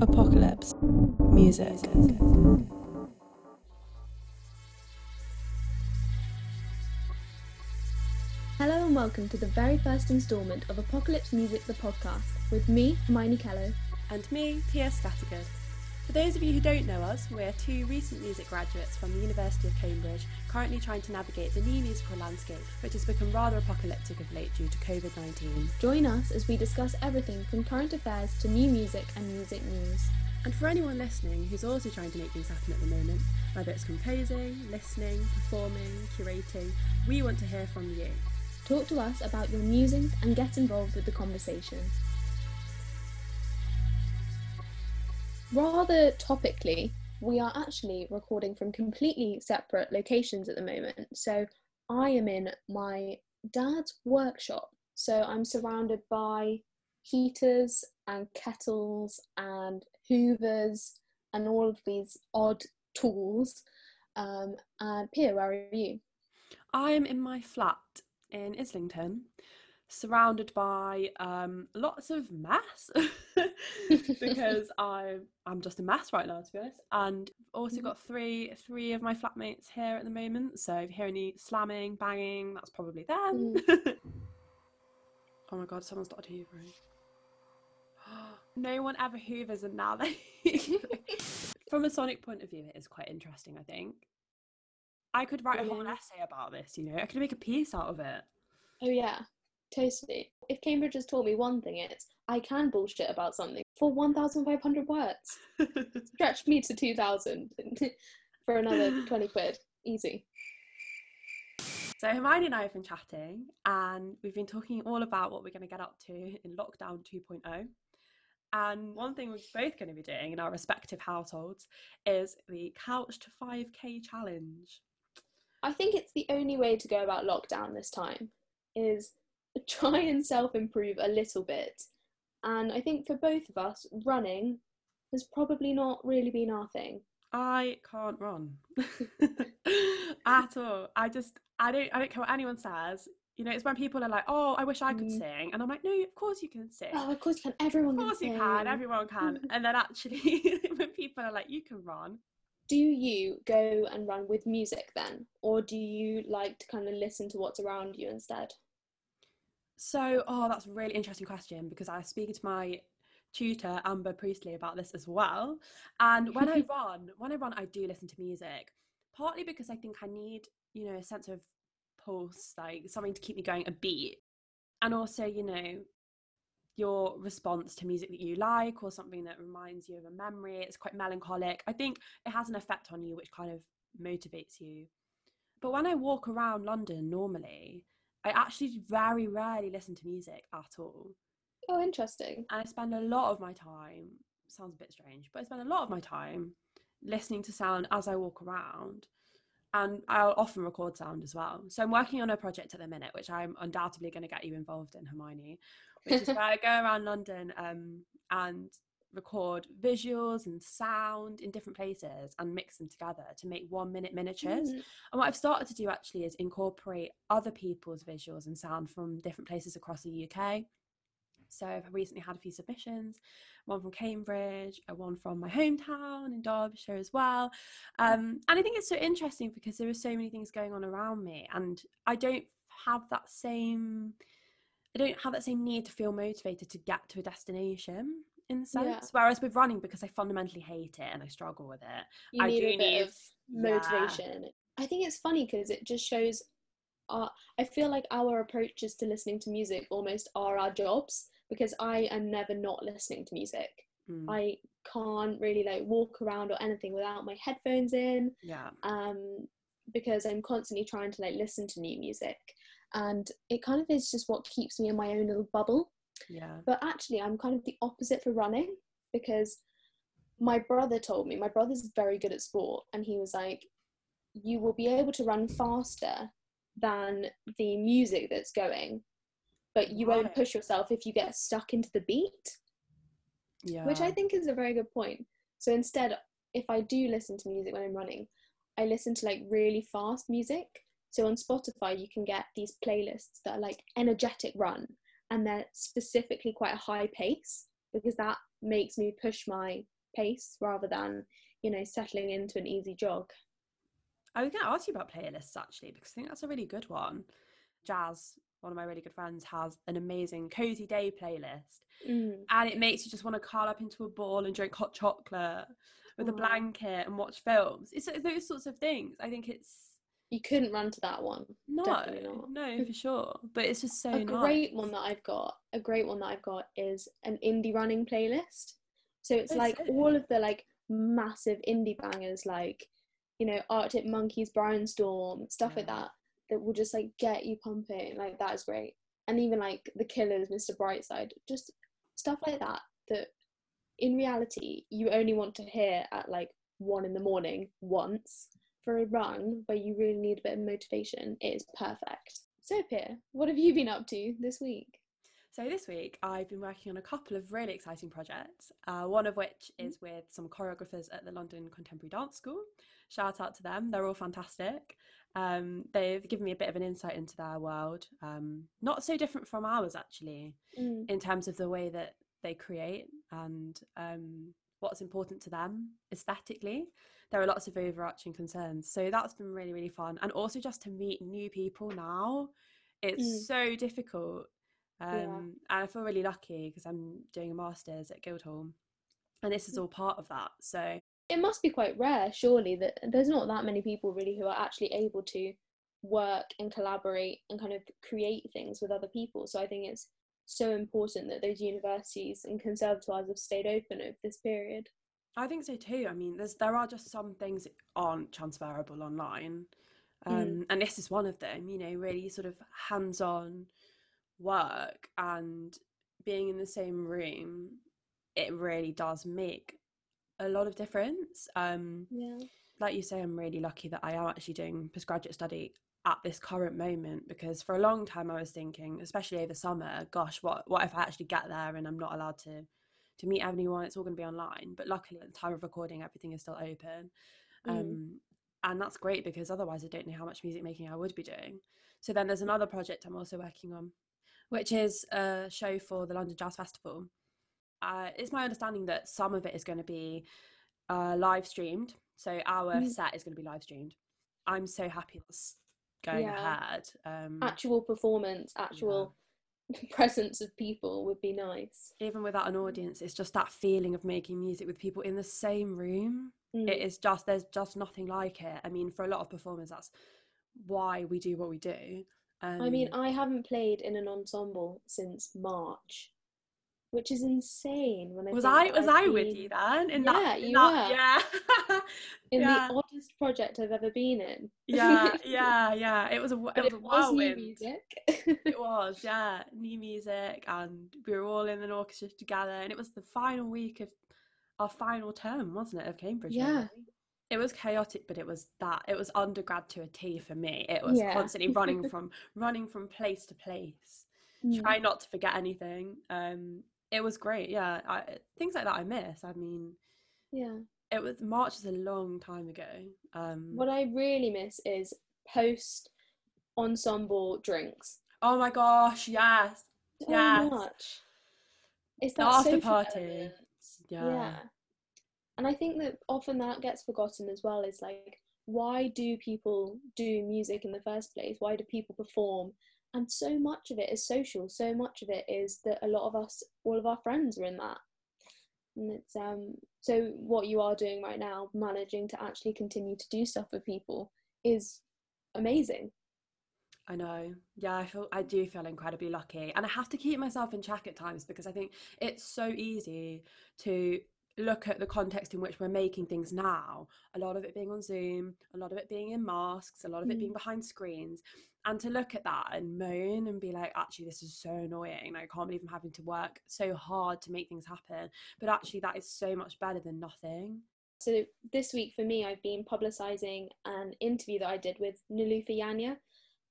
Apocalypse. Music. Hello and welcome to the very first instalment of Apocalypse Music the podcast with me, Hermione Kello. And me, Tia Scattergood. For those of you who don't know us, we're two recent music graduates from the University of Cambridge, currently trying to navigate the new musical landscape, which has become rather apocalyptic of late due to COVID 19. Join us as we discuss everything from current affairs to new music and music news. And for anyone listening who's also trying to make things happen at the moment, whether it's composing, listening, performing, curating, we want to hear from you. Talk to us about your musings and get involved with the conversation. Rather topically, we are actually recording from completely separate locations at the moment. So I am in my dad's workshop. So I'm surrounded by heaters and kettles and hoovers and all of these odd tools. Um, and Pia, where are you? I'm in my flat in Islington, surrounded by um, lots of mess because I'm I'm just a mess right now, to be honest. And also got three three of my flatmates here at the moment. So if you hear any slamming, banging, that's probably them. oh my god, someone started hoovering. no one ever hoovers and now they from a sonic point of view it is quite interesting i think i could write a whole essay about this you know i could make a piece out of it Oh yeah, totally. If Cambridge has taught me one thing, it's I can bullshit about something for one thousand five hundred words. Stretch me to two thousand for another twenty quid, easy. so hermione and i have been chatting and we've been talking all about what we're going to get up to in lockdown 2.0 and one thing we're both going to be doing in our respective households is the couch to 5k challenge I think it's the only way to go about lockdown this time is try and self improve a little bit. And I think for both of us, running has probably not really been our thing. I can't run at all. I just I don't I don't care what anyone says. You know, it's when people are like, "Oh, I wish I could Mm. sing," and I'm like, "No, of course you can sing. Oh, of course you can. Everyone of can course you sing. can. Everyone can." And then actually, when people are like, "You can run," do you go and run with music then or do you like to kind of listen to what's around you instead So, oh, that's a really interesting question because I was speaking to my tutor Amber Priestley about this as well. And when I run, when I run, I do listen to music, partly because I think I need, you know, a sense of pulse, like something to keep me going, a beat, and also, you know, your response to music that you like or something that reminds you of a memory. It's quite melancholic. I think it has an effect on you, which kind of motivates you. But when I walk around London normally, I actually very rarely listen to music at all. oh interesting And I spend a lot of my time, sounds a bit strange, but I spend a lot of my time listening to sound as I walk around. And I'll often record sound as well. So I'm working on a project at the minute, which I'm undoubtedly going to get you involved in, Hermione, which is where I go around London um, and record visuals and sound in different places and mix them together to make one minute miniatures. Mm. And what I've started to do actually is incorporate other people's visuals and sound from different places across the UK. So I've recently had a few submissions, one from Cambridge, uh, one from my hometown in Derbyshire as well. Um, and I think it's so interesting because there are so many things going on around me, and I don't have that same, I don't have that same need to feel motivated to get to a destination in the sense. Yeah. Whereas with running, because I fundamentally hate it and I struggle with it, you I need do a bit need- of motivation i think it's funny because it just shows our, i feel like our approaches to listening to music almost are our jobs because i am never not listening to music Mm, i can't really like walk around or anything without my headphones in yeah. um, because I'm constantly trying to like listen to new music, and it kind of is just what keeps me in my own little bubble. Yeah. But actually, I'm kind of the opposite for running because my brother told me my brother's very good at sport, and he was like, "You will be able to run faster than the music that's going, but you won't push yourself if you get stuck into the beat." Yeah. which I think is a very good point. So instead, if I do listen to music when I'm running, I listen to like really fast music. So on Spotify, you can get these playlists that are like energetic run and they're specifically quite a high pace. because that makes me push my pace rather than you know settling into an easy jog. I was going to ask you about playlists actually because I think that's a really good one. Jazz, one of my really good friends, has an amazing cozy day playlist, Mm. and it makes you just want to curl up into a ball and drink hot chocolate with a blanket and watch films. It's those sorts of things. I think it's You couldn't run to that one. no, no, for sure. But it's just so a nice. great one that I've got, a great one that I've got is an indie running playlist. So it's Oh, like all of the like massive indie bangers, like you know Arctic Monkeys, Brianstorm, stuff like that, that will just like get you pumping. Like that is great. And even like The Killers, Mr. Brightside, just stuff like that. That in reality you only want to hear at like one in the morning once for a run where you really need a bit of motivation. It is perfect. So, Pia, what have you been up to this week? So this week I've been working on a couple of really exciting projects. Uh, one of which Mm-hmm. is with some choreographers at the London Contemporary Dance School. Shout out to them; they're all fantastic. Um, they've given me a bit of an insight into their world, um, not so different from ours actually, Mm. in terms of the way that they create and um, what's important to them aesthetically. There are lots of overarching concerns, so that's been really really fun, and also just to meet new people now. It's Mm. so difficult um, Yeah. and I feel really lucky because I'm doing a master's at Guildhall, and this is all part of that. So It must be quite rare, surely, that there's not that many people really who are actually able to work and collaborate and kind of create things with other people. So I think it's so important that those universities and conservatoires have stayed open over this period. I think so too. I mean, there's there are just some things that aren't transferable online, um, Mm. and this is one of them. You know, really sort of hands-on work and being in the same room. It really does make a lot of difference. Um, Yeah. like you say, I'm really lucky that I am actually doing postgraduate study at this current moment because for a long time I was thinking, especially over summer, gosh, what what if I actually get there and I'm not allowed to to meet anyone? It's all going to be online. But luckily, at the time of recording, everything is still open, Mm. um, and that's great because otherwise, I don't know how much music making I would be doing. So then there's another project I'm also working on, which is a show for the London Jazz Festival. Uh, it's my understanding that some of it is going to be uh, live streamed. So our Mm. set is going to be live streamed. I'm so happy that's going Yeah. ahead. Um, Actual performance, actual presence of people would be nice. even without an audience, it's just that feeling of making music with people in the same room. Mm. It is just there's just nothing like it. I mean, for a lot of performers, that's why we do what we do. Um, I mean, I haven't played in an ensemble since March, which is insane. When I was I was I've I with been you then? In Yeah, that, in you that, were. yeah, in yeah. the oddest project I've ever been in. yeah, yeah, yeah. It was a w- but it was it a was new music. It was, yeah, new music, and we were all in an orchestra together, and it was the final week of our final term, wasn't it, of Cambridge? Yeah. really? It was chaotic, but it was that. It was undergrad to a T for me. It was Yeah. constantly running from running from place to place, Mm. trying not to forget anything. Um, it was great. Yeah, I, things like that I miss. I mean, yeah. it was March is a long time ago. Um, What I really miss is post ensemble drinks. oh my gosh, yes, So Yes. much. It's The that after party. yeah. yeah and i think that often that gets forgotten as well is like why do people do music in the first place why do people perform and so much of it is social so much of it is that a lot of us all of our friends are in that and it's um so what you are doing right now managing to actually continue to do stuff with people is amazing I know. Yeah, I feel I do feel incredibly lucky. And I have to keep myself in check at times because I think it's so easy to look at the context in which we're making things now. A lot of it being on Zoom, a lot of it being in masks, a lot of it being Mm. behind screens. And to look at that and moan and be like, actually, this is so annoying. I can't believe I'm having to work so hard to make things happen. But actually, that is so much better than nothing. so this week for me i've been publicizing an interview that i did with Nilufer Yanya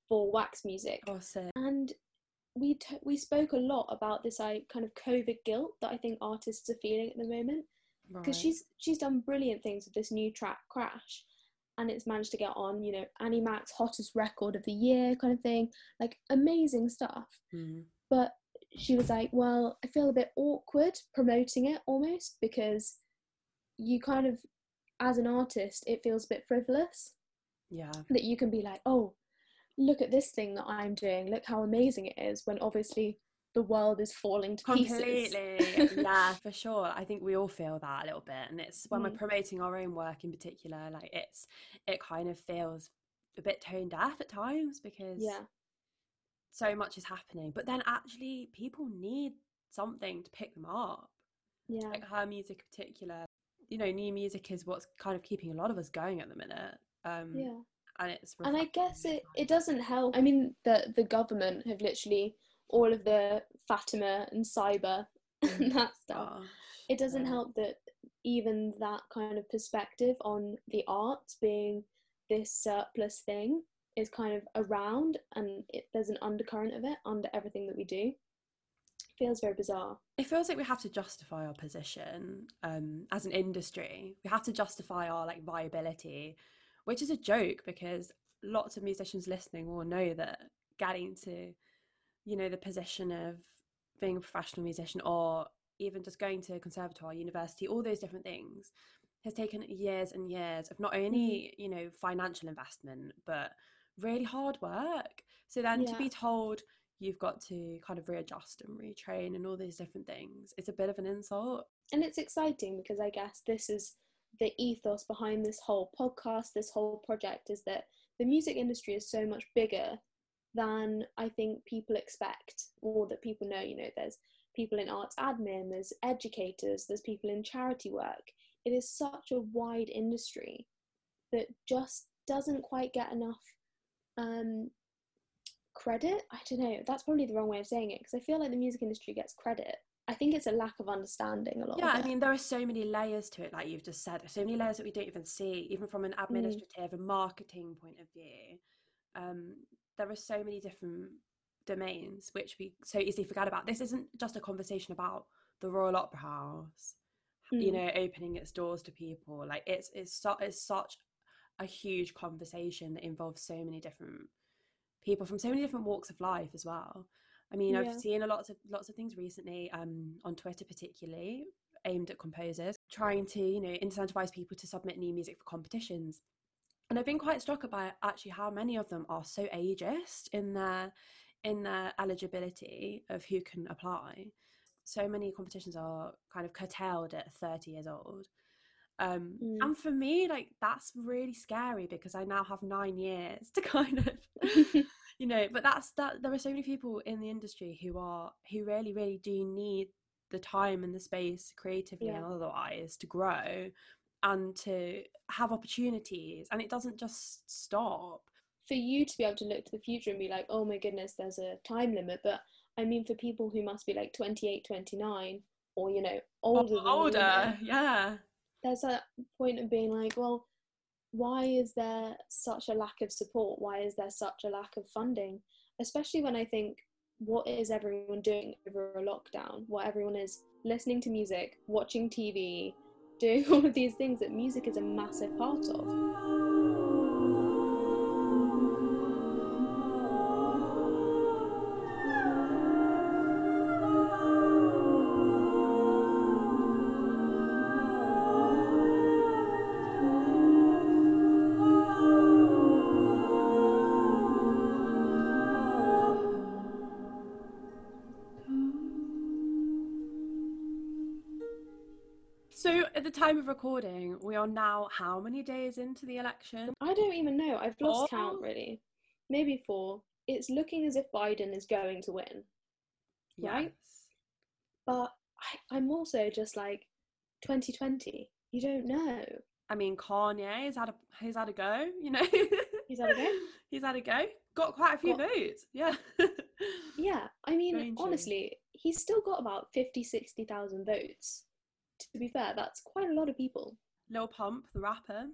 for wax music sick. and we t- we spoke a lot about this I kind of COVID guilt that I think artists are feeling at the moment because Right. she's she's done brilliant things with this new track Crash, and it's managed to get on you know Annie Mac's hottest record of the year kind of thing like amazing stuff Mm. but she was like, Well, I feel a bit awkward promoting it almost because you kind of, as an artist, it feels a bit frivolous Yeah. that you can be like, Oh, look at this thing that I'm doing, look how amazing it is, when obviously the world is falling to pieces. Completely. yeah, for sure. I think we all feel that a little bit. And it's when we're Mm. promoting our own work in particular, like it's it kind of feels a bit tone deaf at times because Yeah. so much is happening. But then actually people need something to pick them up. Yeah. Like her music in particular. You know, new music is what's kind of keeping a lot of us going at the minute. Um Yeah. and it's and I guess it, it doesn't help. I mean, the the government have literally all of the Fatima and cyber and that stuff. Gosh, It doesn't yeah. help that even that kind of perspective on the arts being this surplus thing is kind of around, and it, there's an undercurrent of it under everything that we do. It feels very bizarre. it feels like we have to justify our position um, as an industry. We have to justify our like viability, which is a joke because lots of musicians listening will know that getting to, you know, the position of being a professional musician or even just going to conservatoire, university, all those different things has taken years and years of not only, mm. you know, financial investment, but really hard work. So then to be told you've got to kind of readjust and retrain and all these different things, it's a bit of an insult. and it's exciting because I guess this is the ethos behind this whole podcast, this whole project is that the music industry is so much bigger than I think people expect or that people know. You know, there's people in arts admin, there's educators, there's people in charity work. It is such a wide industry that just doesn't quite get enough um, credit. I don't know, that's probably the wrong way of saying it because I feel like the music industry gets credit. I think it's a lack of understanding a lot. Yeah, I mean, there are so many layers to it, like you've just said, so many layers that we don't even see, even from an administrative and marketing point of view. Um, there are so many different domains which we so easily forget about. This isn't just a conversation about the Royal Opera House, you Mm. know, opening its doors to people. Like it's it's, su- it's such a huge conversation that involves so many different people from so many different walks of life as well. I mean, Yeah. I've seen a lots of lots of things recently, um, on Twitter particularly, aimed at composers, trying to you know incentivize people to submit new music for competitions. And I've been quite struck by actually how many of them are so ageist in their in their eligibility of who can apply. So many competitions are kind of curtailed at 30 years old. Um, Mm. And for me, like that's really scary because I now have nine years to kind of you know but that's that there are so many people in the industry who are who really really do need the time and the space creatively and otherwise to grow and to have opportunities and it doesn't just stop for you to be able to look to the future and be like, oh my goodness, there's a time limit. But I mean, for people who must be like 28, 29, or you know, Or older, you, older yeah there's that point of being like, well, why is there such a lack of support? Why is there such a lack of funding? Especially when I think, what is everyone doing over a lockdown? What everyone is listening to music, watching TV, doing all of these things that music is a massive part of. Time of recording we are now how many days into the election I don't even know. I've lost Four? count really. Maybe four. It's looking as if Biden is going to win, Right? yes but I, I'm also just like 2020. You don't know. i mean kanye has had a he's had a go you know He's had a go? he's had a go got quite a few Got- votes yeah Yeah, I mean, honestly, he's still got about 50, 60,000 votes. To be fair, that's quite a lot of people. Lil Pump, the rapper,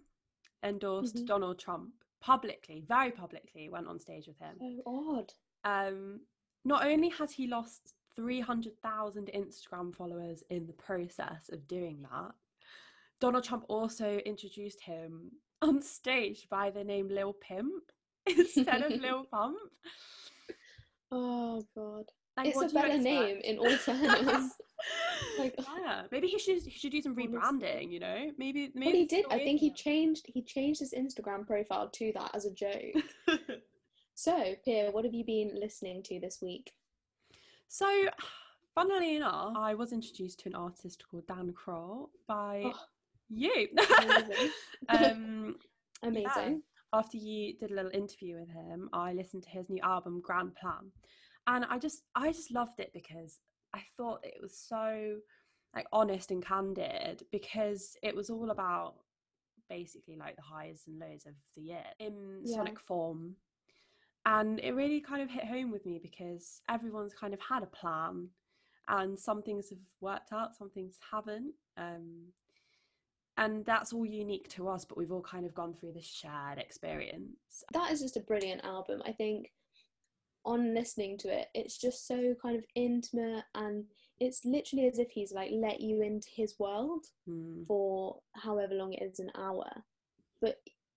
endorsed Mhm. Donald Trump publicly, very publicly, went on stage with him. So odd. Um, not only has he lost 300,000 Instagram followers in the process of doing that, Donald Trump also introduced him on stage by the name Lil Pimp instead of Lil Pump. Oh, God. Like, it's a better name in all fairness. Like, yeah, maybe he should he should do some rebranding. You know, maybe maybe Well, he did. I think he changed. He changed his Instagram profile to that as a joke. so, Pia, what have you been listening to this week? so, funnily enough, I was introduced to an artist called Dan Croll by Oh, you. amazing. um, Amazing. after you did a little interview with him, I listened to his new album Grand Plan, and I just I just loved it because I thought it was so like honest and candid because it was all about basically like the highs and lows of the year in Yeah. sonic form. And it really kind of hit home with me because everyone's kind of had a plan and some things have worked out, some things haven't. Um, and that's all unique to us, but we've all kind of gone through this shared experience. That is just a brilliant album. I think on listening to it, it's just so kind of intimate and it's literally as if he's like let you into his world Mm. for however long it is an hour. But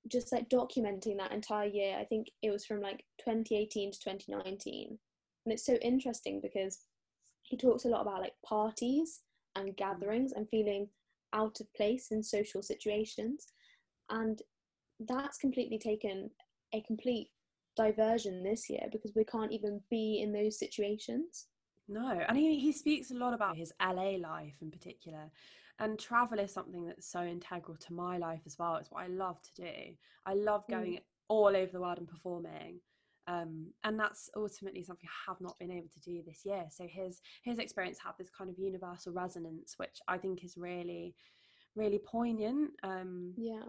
just like documenting that entire year, I think it was from like 2018 to 2019. And it's so interesting because he talks a lot about like parties and gatherings and feeling out of place in social situations. And that's completely taken a complete diversion this year because we can't even be in those situations. No, and he, he speaks a lot about his LA life in particular. And travel is something that's so integral to my life as well. It's what I love to do. I love Mm. going all over the world and performing. Um, and that's ultimately something I have not been able to do this year. So his his experience had this kind of universal resonance, which I think is really, really poignant. Um, Yeah.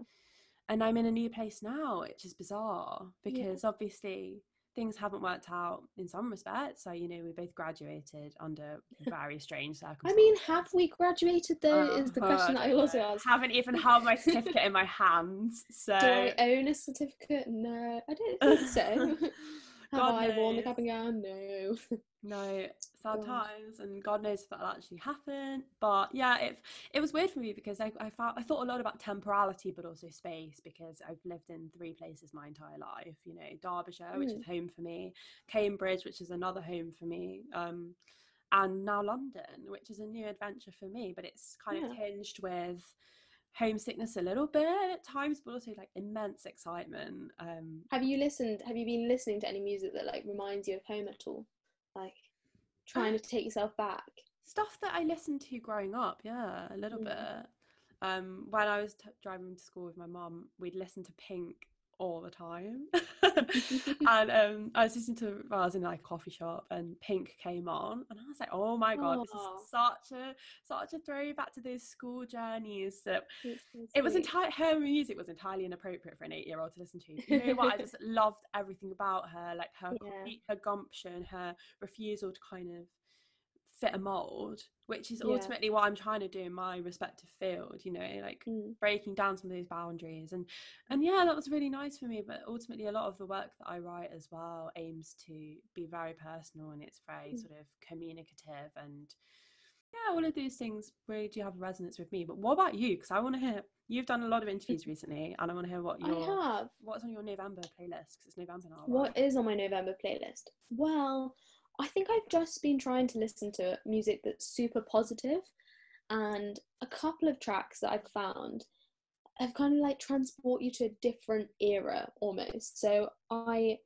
And I'm in a new place now, which is bizarre because obviously things haven't worked out in some respects. So, you know, we both graduated under very strange circumstances. I mean, have we graduated though? is the Uh, question that I also uh, ask. Haven't even held my certificate in my hands. So, Do I own a certificate? No, I don't think so. Have God I worn the cap and gown? No. no sad God. times and god knows if that'll actually happen but yeah it it was weird for me because I, I found I thought a lot about temporality but also space because I've lived in three places my entire life you know Derbyshire which is home for me Cambridge which is another home for me um and now London which is a new adventure for me but it's kind of tinged with homesickness a little bit at times but also like immense excitement um Have you listened? Have you been listening to any music that like reminds you of home at all? Trying to take yourself back. stuff that I listened to growing up, yeah, a little Mm. bit. Um, when I was t- driving to school with my mum, we'd listen to Pink all the time. and um, I was listening to, well, I was in like a coffee shop and Pink came on, and I was like, oh my god, this is such a such a throwback to those school journeys. That so it was entirely her music was entirely inappropriate for an eight year old to listen to. You know what? I just loved everything about her, like her Yeah. complete- her gumption, her refusal to kind of fit a mold, which is Yeah. ultimately what I'm trying to do in my respective field. You know, like Mm. breaking down some of those boundaries, and and yeah, that was really nice for me. But ultimately, a lot of the work that I write as well aims to be very personal and it's very Mm. sort of communicative and yeah, all of these things really do have a resonance with me. But what about you? Because I want to hear you've done a lot of interviews recently, and I want to hear what your I have. what's on your November playlist because it's November now. What right? is on my November playlist? Well, I think I've just been trying to listen to music that's super positive, and a couple of tracks that I've found have kind of like transport you to a different era almost. So I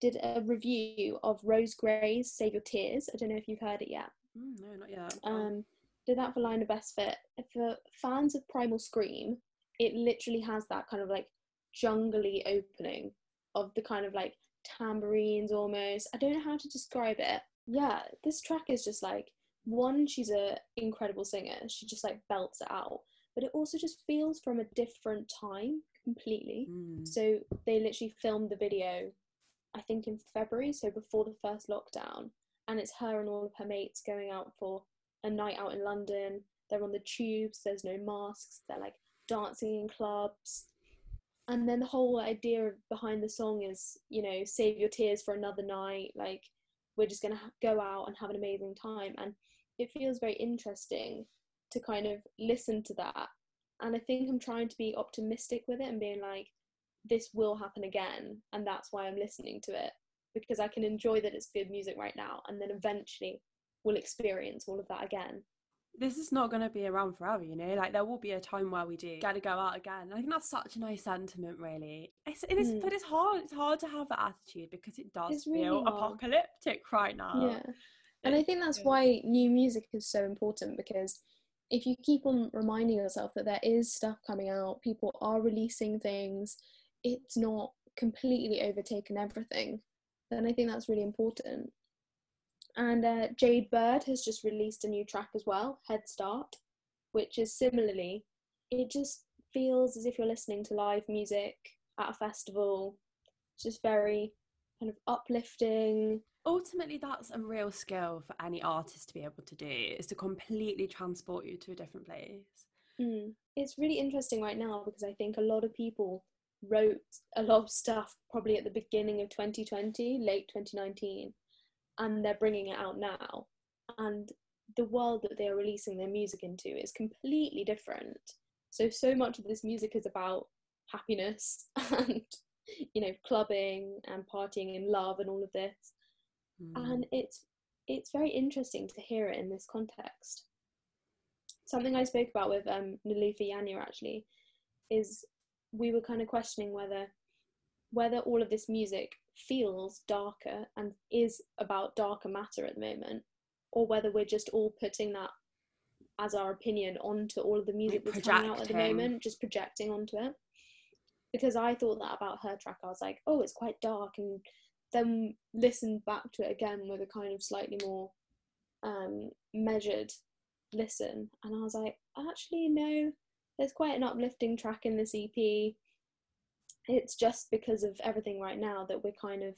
did a review of Rose Gray's "Save Your Tears." I don't know if you've heard it yet. Mm, no, not yet. Um, did that for Line of Best Fit. For fans of Primal Scream, it literally has that kind of like jungly opening of the kind of like tambourines almost. I don't know how to describe it. Yeah, this track is just like one, she's a incredible singer. She just like belts it out. But it also just feels from a different time completely. Mm. So they literally filmed the video, I think in February, so before the first lockdown. And it's her and all of her mates going out for a night out in London. They're on the tubes, there's no masks, they're like dancing in clubs. And then the whole idea behind the song is, you know, save your tears for another night. Like, we're just going to go out and have an amazing time. And it feels very interesting to kind of listen to that. And I think I'm trying to be optimistic with it and being like, this will happen again. And that's why I'm listening to it because I can enjoy that it's good music right now, and then eventually we'll experience all of that again. This is not going to be around forever, you know. Like there will be a time where we do got to go out again. I think that's such a nice sentiment, really. It's, it is, Mm. but it's hard. It's hard to have that attitude because it does It's feel hard. apocalyptic right now. Yeah. And I think that's why new music is so important because if you keep on reminding yourself that there is stuff coming out, people are releasing things, it's not completely overtaken everything, then I think that's really important. And uh, Jade Bird has just released a new track as well, Head Start, which is similarly, it just feels as if you're listening to live music at a festival. It's just very kind of uplifting. ultimately that's a real skill for any artist to be able to do is to completely transport you to a different place Mm. It's really interesting right now because I think a lot of people wrote a lot of stuff probably at the beginning of 2020, late 2019, and they're bringing it out now. And the world that they're releasing their music into is completely different. So, so much of this music is about happiness and, you know, clubbing and partying and love and all of this. Mm. And it's it's very interesting to hear it in this context something I spoke about with um, Nilufer Yanya actually is we were kind of questioning whether whether all of this music feels darker and is about darker matter at the moment, or whether we're just all putting that as our opinion onto all of the music that's coming out at the moment, just projecting onto it. Because I thought that about her track, I was like, oh, it's quite dark, and then listened back to it again with a kind of slightly more um, measured listen and I was like, actually, no, there's quite an uplifting track in this EP. It's just because of everything right now that we're kind of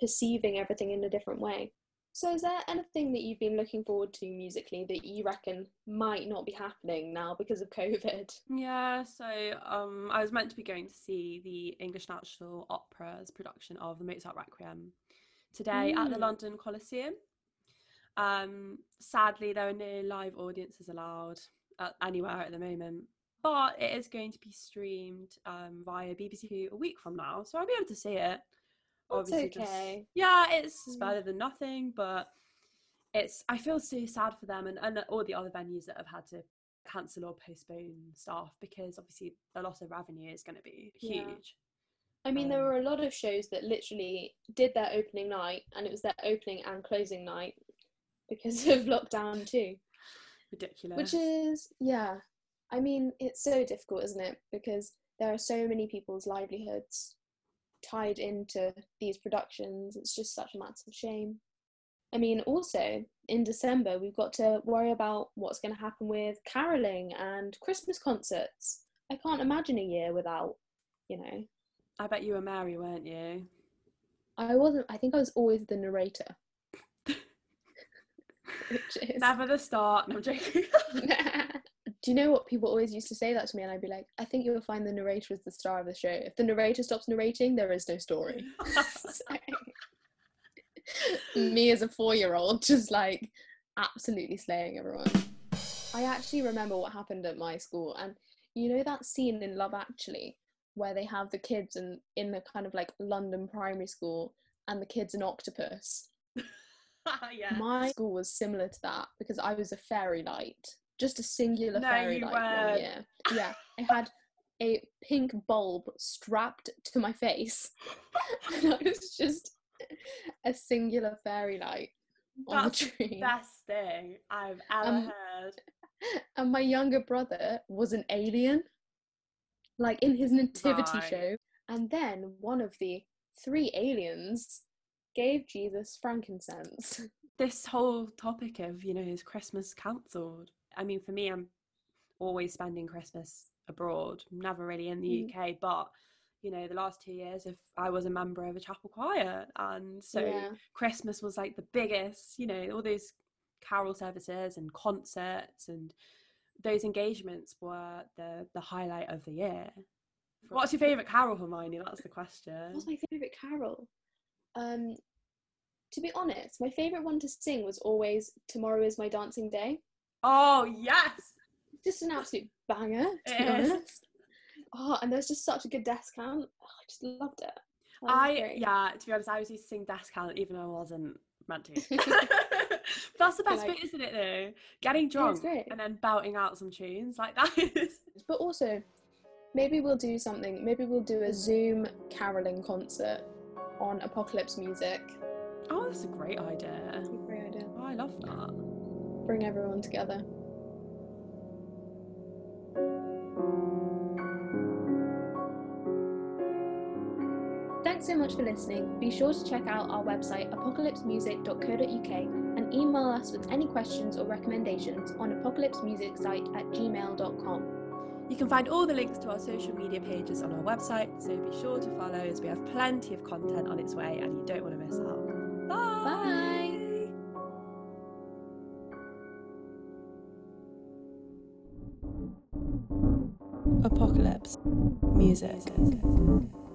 perceiving everything in a different way. So, is there anything that you've been looking forward to musically that you reckon might not be happening now because of COVID? Yeah, so um, I was meant to be going to see the English National Opera's production of the Mozart Requiem today at the Mm. London Coliseum. Um, sadly, there are no live audiences allowed uh, anywhere at the moment, but it is going to be streamed um, via BBC Two a week from now, so I'll be able to see it. That's just- okay. yeah, it's Mm. better than nothing, but it's I feel so sad for them and, and all the other venues that have had to cancel or postpone stuff because obviously the loss of revenue is going to be Yeah. huge. I mean, there Um, were a lot of shows that literally did their opening night and it was their opening and closing night because of lockdown too. Ridiculous. Which is, yeah. I mean, it's so difficult, isn't it? Because there are so many people's livelihoods tied into these productions. It's just such a massive shame. I mean, also in December, we've got to worry about what's going to happen with caroling and Christmas concerts. I can't imagine a year without, you know. I bet you were Mary, weren't you? I wasn't, I think I was always the narrator. Never the start. No, I'm joking. Do you know what people always used to say that to me? And I'd be like, I think you'll find the narrator is the star of the show. If the narrator stops narrating, there is no story. Me as a four year old, just like absolutely slaying everyone. I actually remember what happened at my school. And you know that scene in Love Actually where they have the kids in, in the kind of like London primary school and the kid's an octopus? yeah. My school was similar to that because I was a fairy light, just a singular No, fairy light one year. Yeah, I had a pink bulb strapped to my face, and I was just a singular fairy light on That's the the tree. best thing I've ever Um, heard. And my younger brother was an alien, like in his nativity Right. show. And then one of the three aliens gave Jesus frankincense. This whole topic of, you know, is Christmas cancelled? I mean, for me, I'm always spending Christmas abroad, never really in the Mm. UK, but you know, the last two years, if I was a member of a chapel choir, and so Yeah. Christmas was like the biggest, you know, all those carol services and concerts and those engagements were the the highlight of the year. What's your favourite carol, Hermione? That's the question. What's my favourite carol? Um, to be honest, my favourite one to sing was always "Tomorrow Is My Dancing Day." Oh yes, Just an absolute banger, to It be is. honest. Oh, and there's just such a good descant. Oh, I just loved it. That I great. yeah, to be honest, I was used to sing descant even though I wasn't meant to. That's the best like- bit, isn't it? Though getting drunk and then belting out some tunes like that is. But also, maybe we'll do something. Maybe we'll do a Zoom caroling concert on Apocalypse Music. Oh, that's a great idea. A great idea. Oh, I love that. Bring everyone together. Thanks so much for listening. Be sure to check out our website apocalypsemusic.co.uk and email us with any questions or recommendations on apocalypsemusicsite at gmail.com. You can find all the links to our social media pages on our website, so be sure to follow as we have plenty of content on its way and you don't want to miss out. Bye. Music.